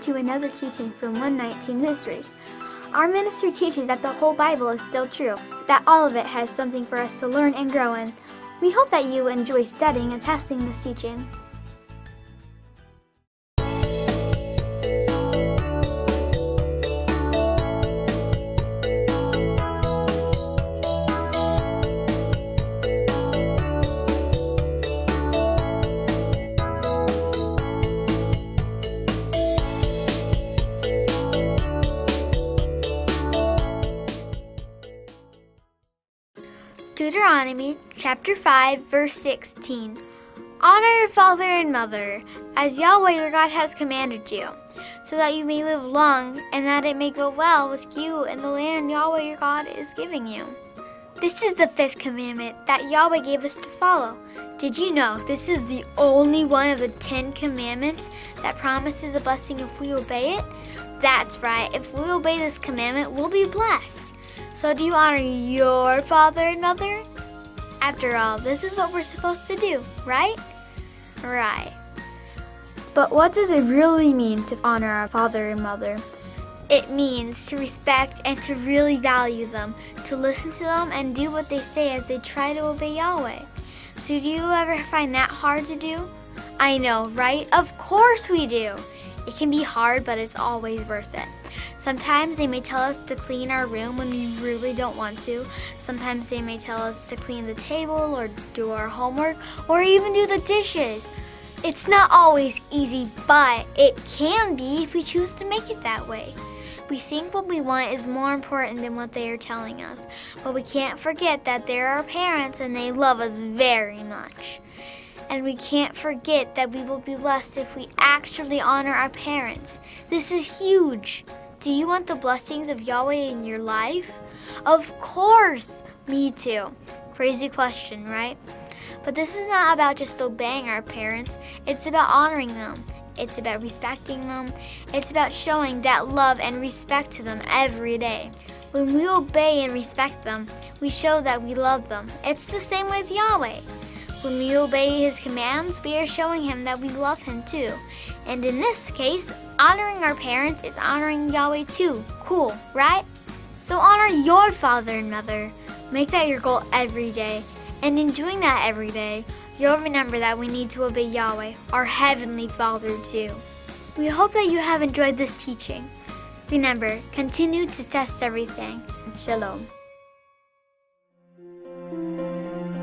to another teaching from 119 Ministries. Our ministry teaches that the whole Bible is still true, that all of it has something for us to learn and grow in. We hope that you enjoy studying and testing this teaching. Deuteronomy chapter 5, verse 16. Honor your father and mother, as Yahweh your God has commanded you, so that you may live long and that it may go well with you in the land Yahweh your God is giving you. This is the fifth commandment that Yahweh gave us to follow. Did you know this is the only one of the Ten Commandments that promises a blessing if we obey it? That's right, if we obey this commandment, we'll be blessed. So, do you honor your father and mother? After all, this is what we're supposed to do, right? Right. But what does it really mean to honor our father and mother? It means to respect and to really value them, to listen to them and do what they say as they try to obey Yahweh. So, do you ever find that hard to do? I know, right? Of course we do. It can be hard, but it's always worth it. Sometimes they may tell us to clean our room when we really don't want to. Sometimes they may tell us to clean the table or do our homework or even do the dishes. It's not always easy, but it can be if we choose to make it that way. We think what we want is more important than what they are telling us, but we can't forget that they're our parents and they love us very much. And we can't forget that we will be blessed if we actually honor our parents. This is huge. Do you want the blessings of Yahweh in your life? Of course, me too. Crazy question, right? But this is not about just obeying our parents, it's about honoring them. It's about respecting them. It's about showing that love and respect to them every day. When we obey and respect them, we show that we love them. It's the same with Yahweh. When we obey His commands, we are showing Him that we love Him too. And in this case, honoring our parents is honoring Yahweh too. Cool, right? So honor your father and mother. Make that your goal every day. And in doing that every day, you'll remember that we need to obey Yahweh, our Heavenly Father, too. We hope that you have enjoyed this teaching. Remember, continue to test everything. Shalom.